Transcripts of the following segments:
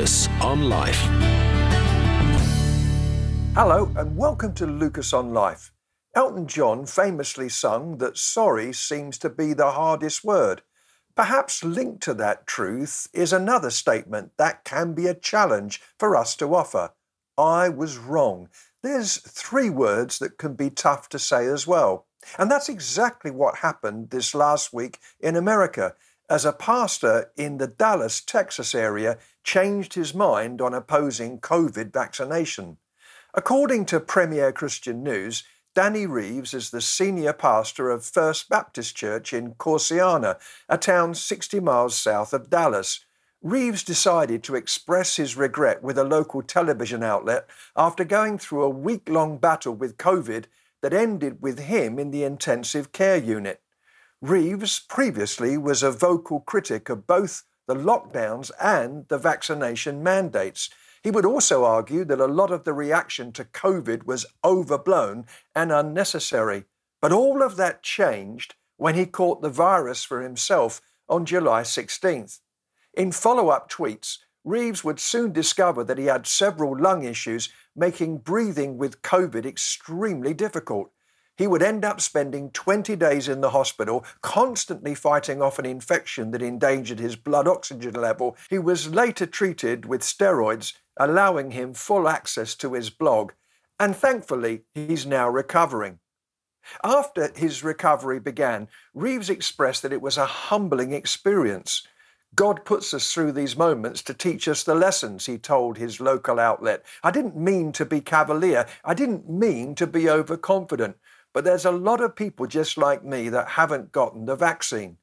Lucas on Life. Hello, and welcome to Lucas on Life. Elton John famously sung that sorry seems to be the hardest word. Perhaps linked to that truth is another statement that can be a challenge for us to offer. I was wrong. There's three words that can be tough to say as well. And that's exactly what happened this last week in America as a pastor in the Dallas, Texas area changed his mind on opposing COVID vaccination. According to Premier Christian News, Danny Reeves is the senior pastor of First Baptist Church in Corsicana, a town 60 miles south of Dallas. Reeves decided to express his regret with a local television outlet after going through a week long battle with COVID that ended with him in the intensive care unit. Reeves previously was a vocal critic of both the lockdowns and the vaccination mandates. He would also argue that a lot of the reaction to COVID was overblown and unnecessary. But all of that changed when he caught the virus for himself on July 16th. In follow up tweets, Reeves would soon discover that he had several lung issues, making breathing with COVID extremely difficult. He would end up spending 20 days in the hospital, constantly fighting off an infection that endangered his blood oxygen level. He was later treated with steroids, allowing him full access to his blog, and thankfully, he's now recovering. After his recovery began, Reeves expressed that it was a humbling experience. God puts us through these moments to teach us the lessons, he told his local outlet. I didn't mean to be cavalier. I didn't mean to be overconfident. But there's a lot of people just like me that haven't gotten the vaccine.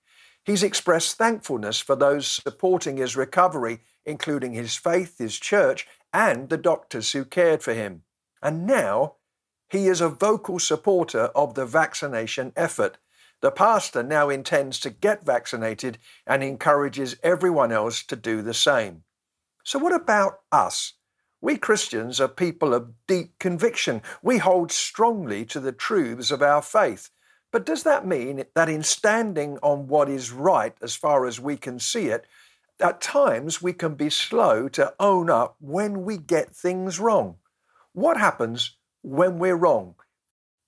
He's expressed thankfulness for those supporting his recovery, including his faith, his church, and the doctors who cared for him. And now he is a vocal supporter of the vaccination effort. The pastor now intends to get vaccinated and encourages everyone else to do the same. So, what about us? We Christians are people of deep conviction. We hold strongly to the truths of our faith. But does that mean that in standing on what is right as far as we can see it, at times we can be slow to own up when we get things wrong? What happens when we're wrong?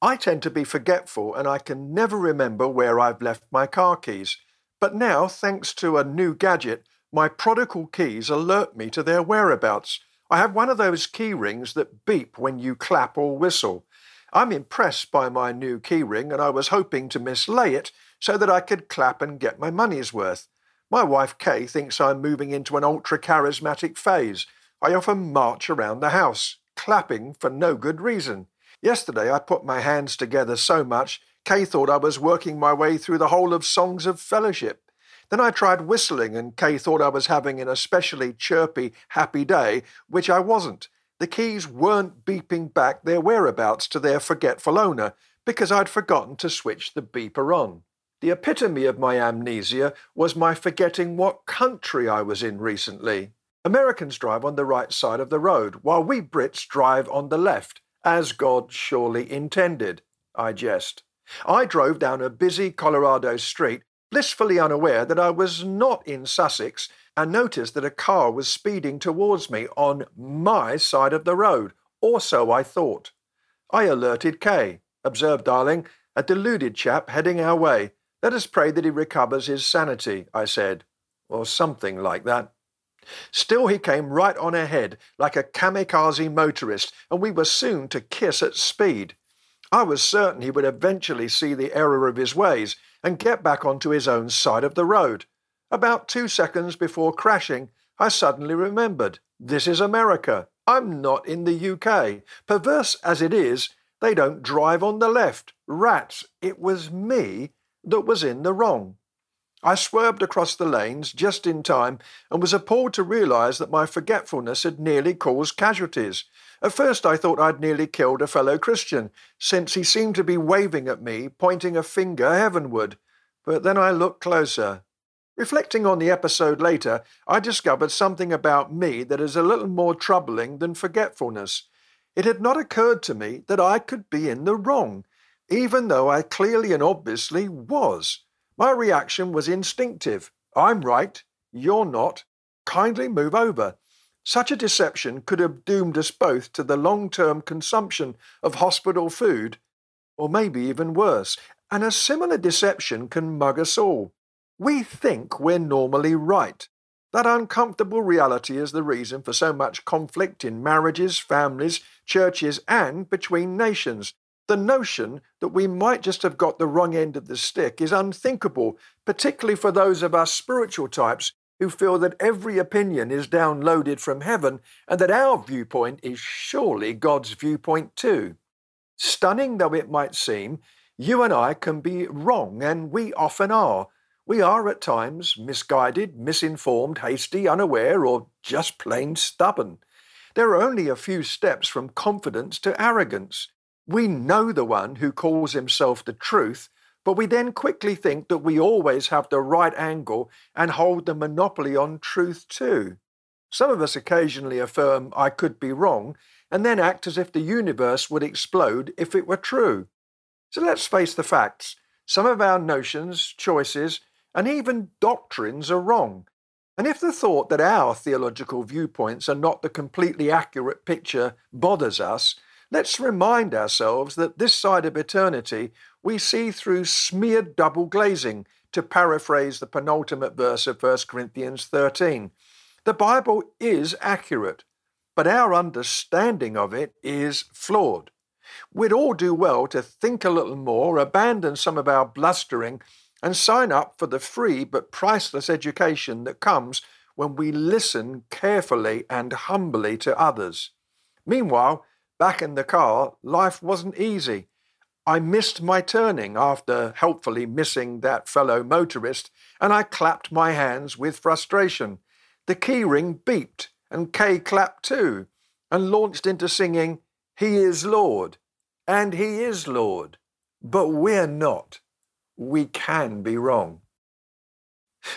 I tend to be forgetful and I can never remember where I've left my car keys. But now, thanks to a new gadget, my prodigal keys alert me to their whereabouts. I have one of those key rings that beep when you clap or whistle. I'm impressed by my new key ring and I was hoping to mislay it so that I could clap and get my money's worth. My wife Kay thinks I'm moving into an ultra charismatic phase. I often march around the house, clapping for no good reason. Yesterday I put my hands together so much, Kay thought I was working my way through the whole of Songs of Fellowship. Then I tried whistling, and Kay thought I was having an especially chirpy, happy day, which I wasn't. The keys weren't beeping back their whereabouts to their forgetful owner because I'd forgotten to switch the beeper on. The epitome of my amnesia was my forgetting what country I was in recently. Americans drive on the right side of the road, while we Brits drive on the left, as God surely intended, I jest. I drove down a busy Colorado street blissfully unaware that I was not in Sussex and noticed that a car was speeding towards me on my side of the road, or so I thought. I alerted Kay. Observe, darling, a deluded chap heading our way. Let us pray that he recovers his sanity, I said, or something like that. Still, he came right on ahead like a kamikaze motorist, and we were soon to kiss at speed. I was certain he would eventually see the error of his ways and get back onto his own side of the road. About two seconds before crashing, I suddenly remembered this is America. I'm not in the UK. Perverse as it is, they don't drive on the left. Rats, it was me that was in the wrong. I swerved across the lanes just in time and was appalled to realize that my forgetfulness had nearly caused casualties. At first, I thought I'd nearly killed a fellow Christian, since he seemed to be waving at me, pointing a finger heavenward. But then I looked closer. Reflecting on the episode later, I discovered something about me that is a little more troubling than forgetfulness. It had not occurred to me that I could be in the wrong, even though I clearly and obviously was. My reaction was instinctive. I'm right. You're not. Kindly move over. Such a deception could have doomed us both to the long term consumption of hospital food, or maybe even worse. And a similar deception can mug us all. We think we're normally right. That uncomfortable reality is the reason for so much conflict in marriages, families, churches, and between nations. The notion that we might just have got the wrong end of the stick is unthinkable, particularly for those of us spiritual types who feel that every opinion is downloaded from heaven and that our viewpoint is surely God's viewpoint too. Stunning though it might seem, you and I can be wrong, and we often are. We are at times misguided, misinformed, hasty, unaware, or just plain stubborn. There are only a few steps from confidence to arrogance. We know the one who calls himself the truth, but we then quickly think that we always have the right angle and hold the monopoly on truth too. Some of us occasionally affirm, I could be wrong, and then act as if the universe would explode if it were true. So let's face the facts. Some of our notions, choices, and even doctrines are wrong. And if the thought that our theological viewpoints are not the completely accurate picture bothers us, let's remind ourselves that this side of eternity we see through smeared double glazing, to paraphrase the penultimate verse of 1 Corinthians 13. The Bible is accurate, but our understanding of it is flawed. We'd all do well to think a little more, abandon some of our blustering, and sign up for the free but priceless education that comes when we listen carefully and humbly to others. Meanwhile, back in the car, life wasn't easy. I missed my turning after helpfully missing that fellow motorist, and I clapped my hands with frustration. The keyring beeped, and Kay clapped too, and launched into singing, He is Lord, and He is Lord, but we're not. We can be wrong.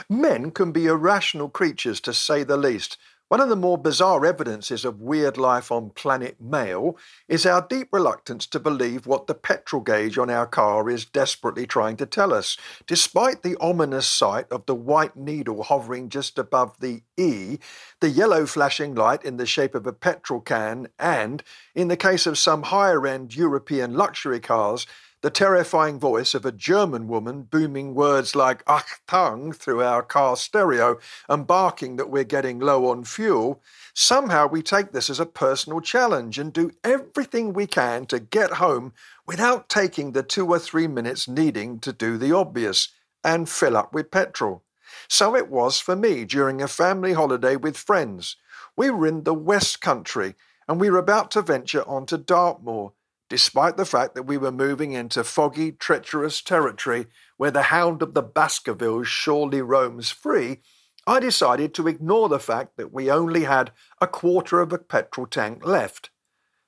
Men can be irrational creatures, to say the least, one of the more bizarre evidences of weird life on planet Male is our deep reluctance to believe what the petrol gauge on our car is desperately trying to tell us. Despite the ominous sight of the white needle hovering just above the E, the yellow flashing light in the shape of a petrol can, and, in the case of some higher end European luxury cars, the terrifying voice of a German woman booming words like Achtung through our car stereo and barking that we're getting low on fuel, somehow we take this as a personal challenge and do everything we can to get home without taking the two or three minutes needing to do the obvious and fill up with petrol. So it was for me during a family holiday with friends. We were in the West Country and we were about to venture onto Dartmoor despite the fact that we were moving into foggy, treacherous territory where the hound of the Baskervilles surely roams free, I decided to ignore the fact that we only had a quarter of a petrol tank left.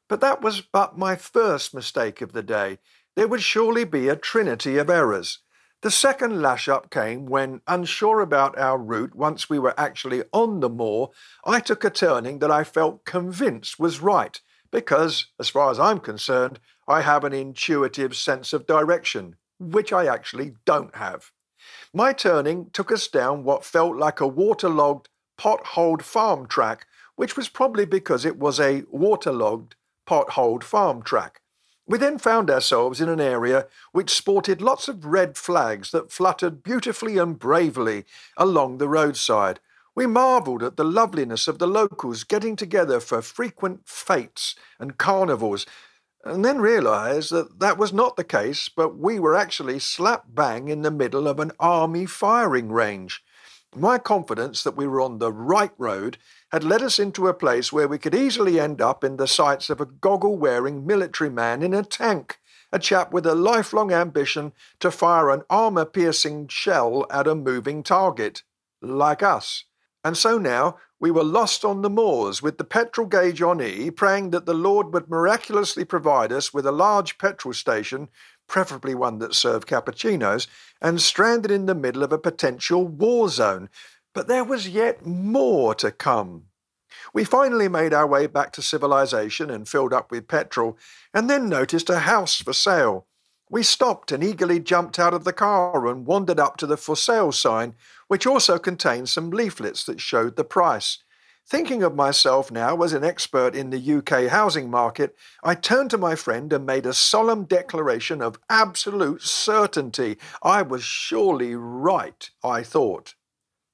But that was but my first mistake of the day. There would surely be a trinity of errors. The second lash up came when, unsure about our route once we were actually on the moor, I took a turning that I felt convinced was right because, as far as I'm concerned, I have an intuitive sense of direction, which I actually don't have. My turning took us down what felt like a waterlogged, potholed farm track, which was probably because it was a waterlogged, potholed farm track. We then found ourselves in an area which sported lots of red flags that fluttered beautifully and bravely along the roadside, we marvelled at the loveliness of the locals getting together for frequent fetes and carnivals, and then realised that that was not the case, but we were actually slap bang in the middle of an army firing range. My confidence that we were on the right road had led us into a place where we could easily end up in the sights of a goggle wearing military man in a tank, a chap with a lifelong ambition to fire an armour piercing shell at a moving target, like us. And so now we were lost on the moors with the petrol gauge on E, praying that the Lord would miraculously provide us with a large petrol station, preferably one that served cappuccinos, and stranded in the middle of a potential war zone. But there was yet more to come. We finally made our way back to civilization and filled up with petrol, and then noticed a house for sale. We stopped and eagerly jumped out of the car and wandered up to the for sale sign, which also contained some leaflets that showed the price. Thinking of myself now as an expert in the UK housing market, I turned to my friend and made a solemn declaration of absolute certainty. I was surely right, I thought.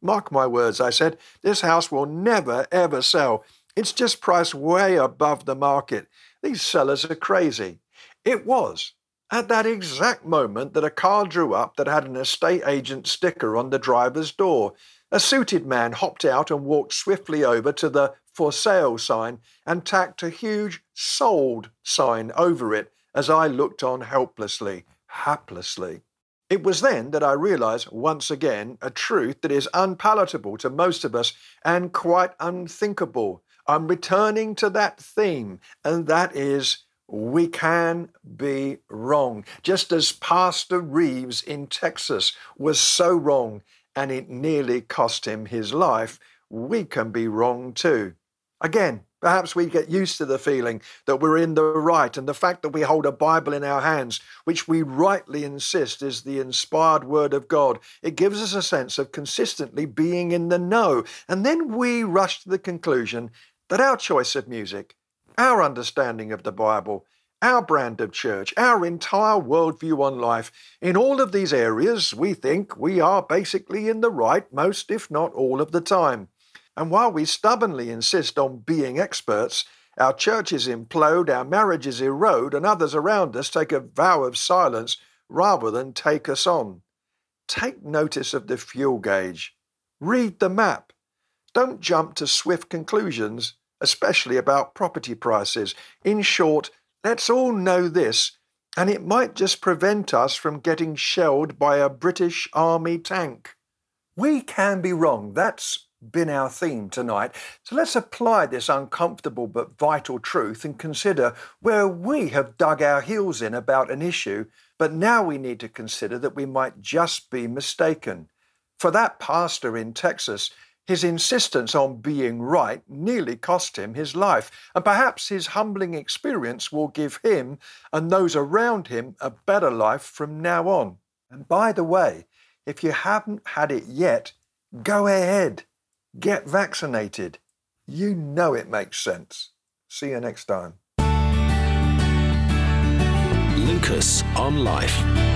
Mark my words, I said, this house will never ever sell. It's just priced way above the market. These sellers are crazy. It was. At that exact moment that a car drew up that had an estate agent sticker on the driver's door, a suited man hopped out and walked swiftly over to the for sale sign and tacked a huge sold sign over it as I looked on helplessly, haplessly. It was then that I realized once again a truth that is unpalatable to most of us and quite unthinkable. I'm returning to that theme, and that is we can be wrong. Just as Pastor Reeves in Texas was so wrong and it nearly cost him his life, we can be wrong too. Again, perhaps we get used to the feeling that we're in the right and the fact that we hold a Bible in our hands, which we rightly insist is the inspired Word of God. It gives us a sense of consistently being in the know. And then we rush to the conclusion that our choice of music, our understanding of the Bible, our brand of church, our entire worldview on life. In all of these areas, we think we are basically in the right most, if not all, of the time. And while we stubbornly insist on being experts, our churches implode, our marriages erode, and others around us take a vow of silence rather than take us on. Take notice of the fuel gauge. Read the map. Don't jump to swift conclusions especially about property prices. In short, let's all know this, and it might just prevent us from getting shelled by a British Army tank. We can be wrong. That's been our theme tonight. So let's apply this uncomfortable but vital truth and consider where we have dug our heels in about an issue, but now we need to consider that we might just be mistaken. For that pastor in Texas, his insistence on being right nearly cost him his life, and perhaps his humbling experience will give him and those around him a better life from now on. And by the way, if you haven't had it yet, go ahead, get vaccinated. You know it makes sense. See you next time. Lucas on Life.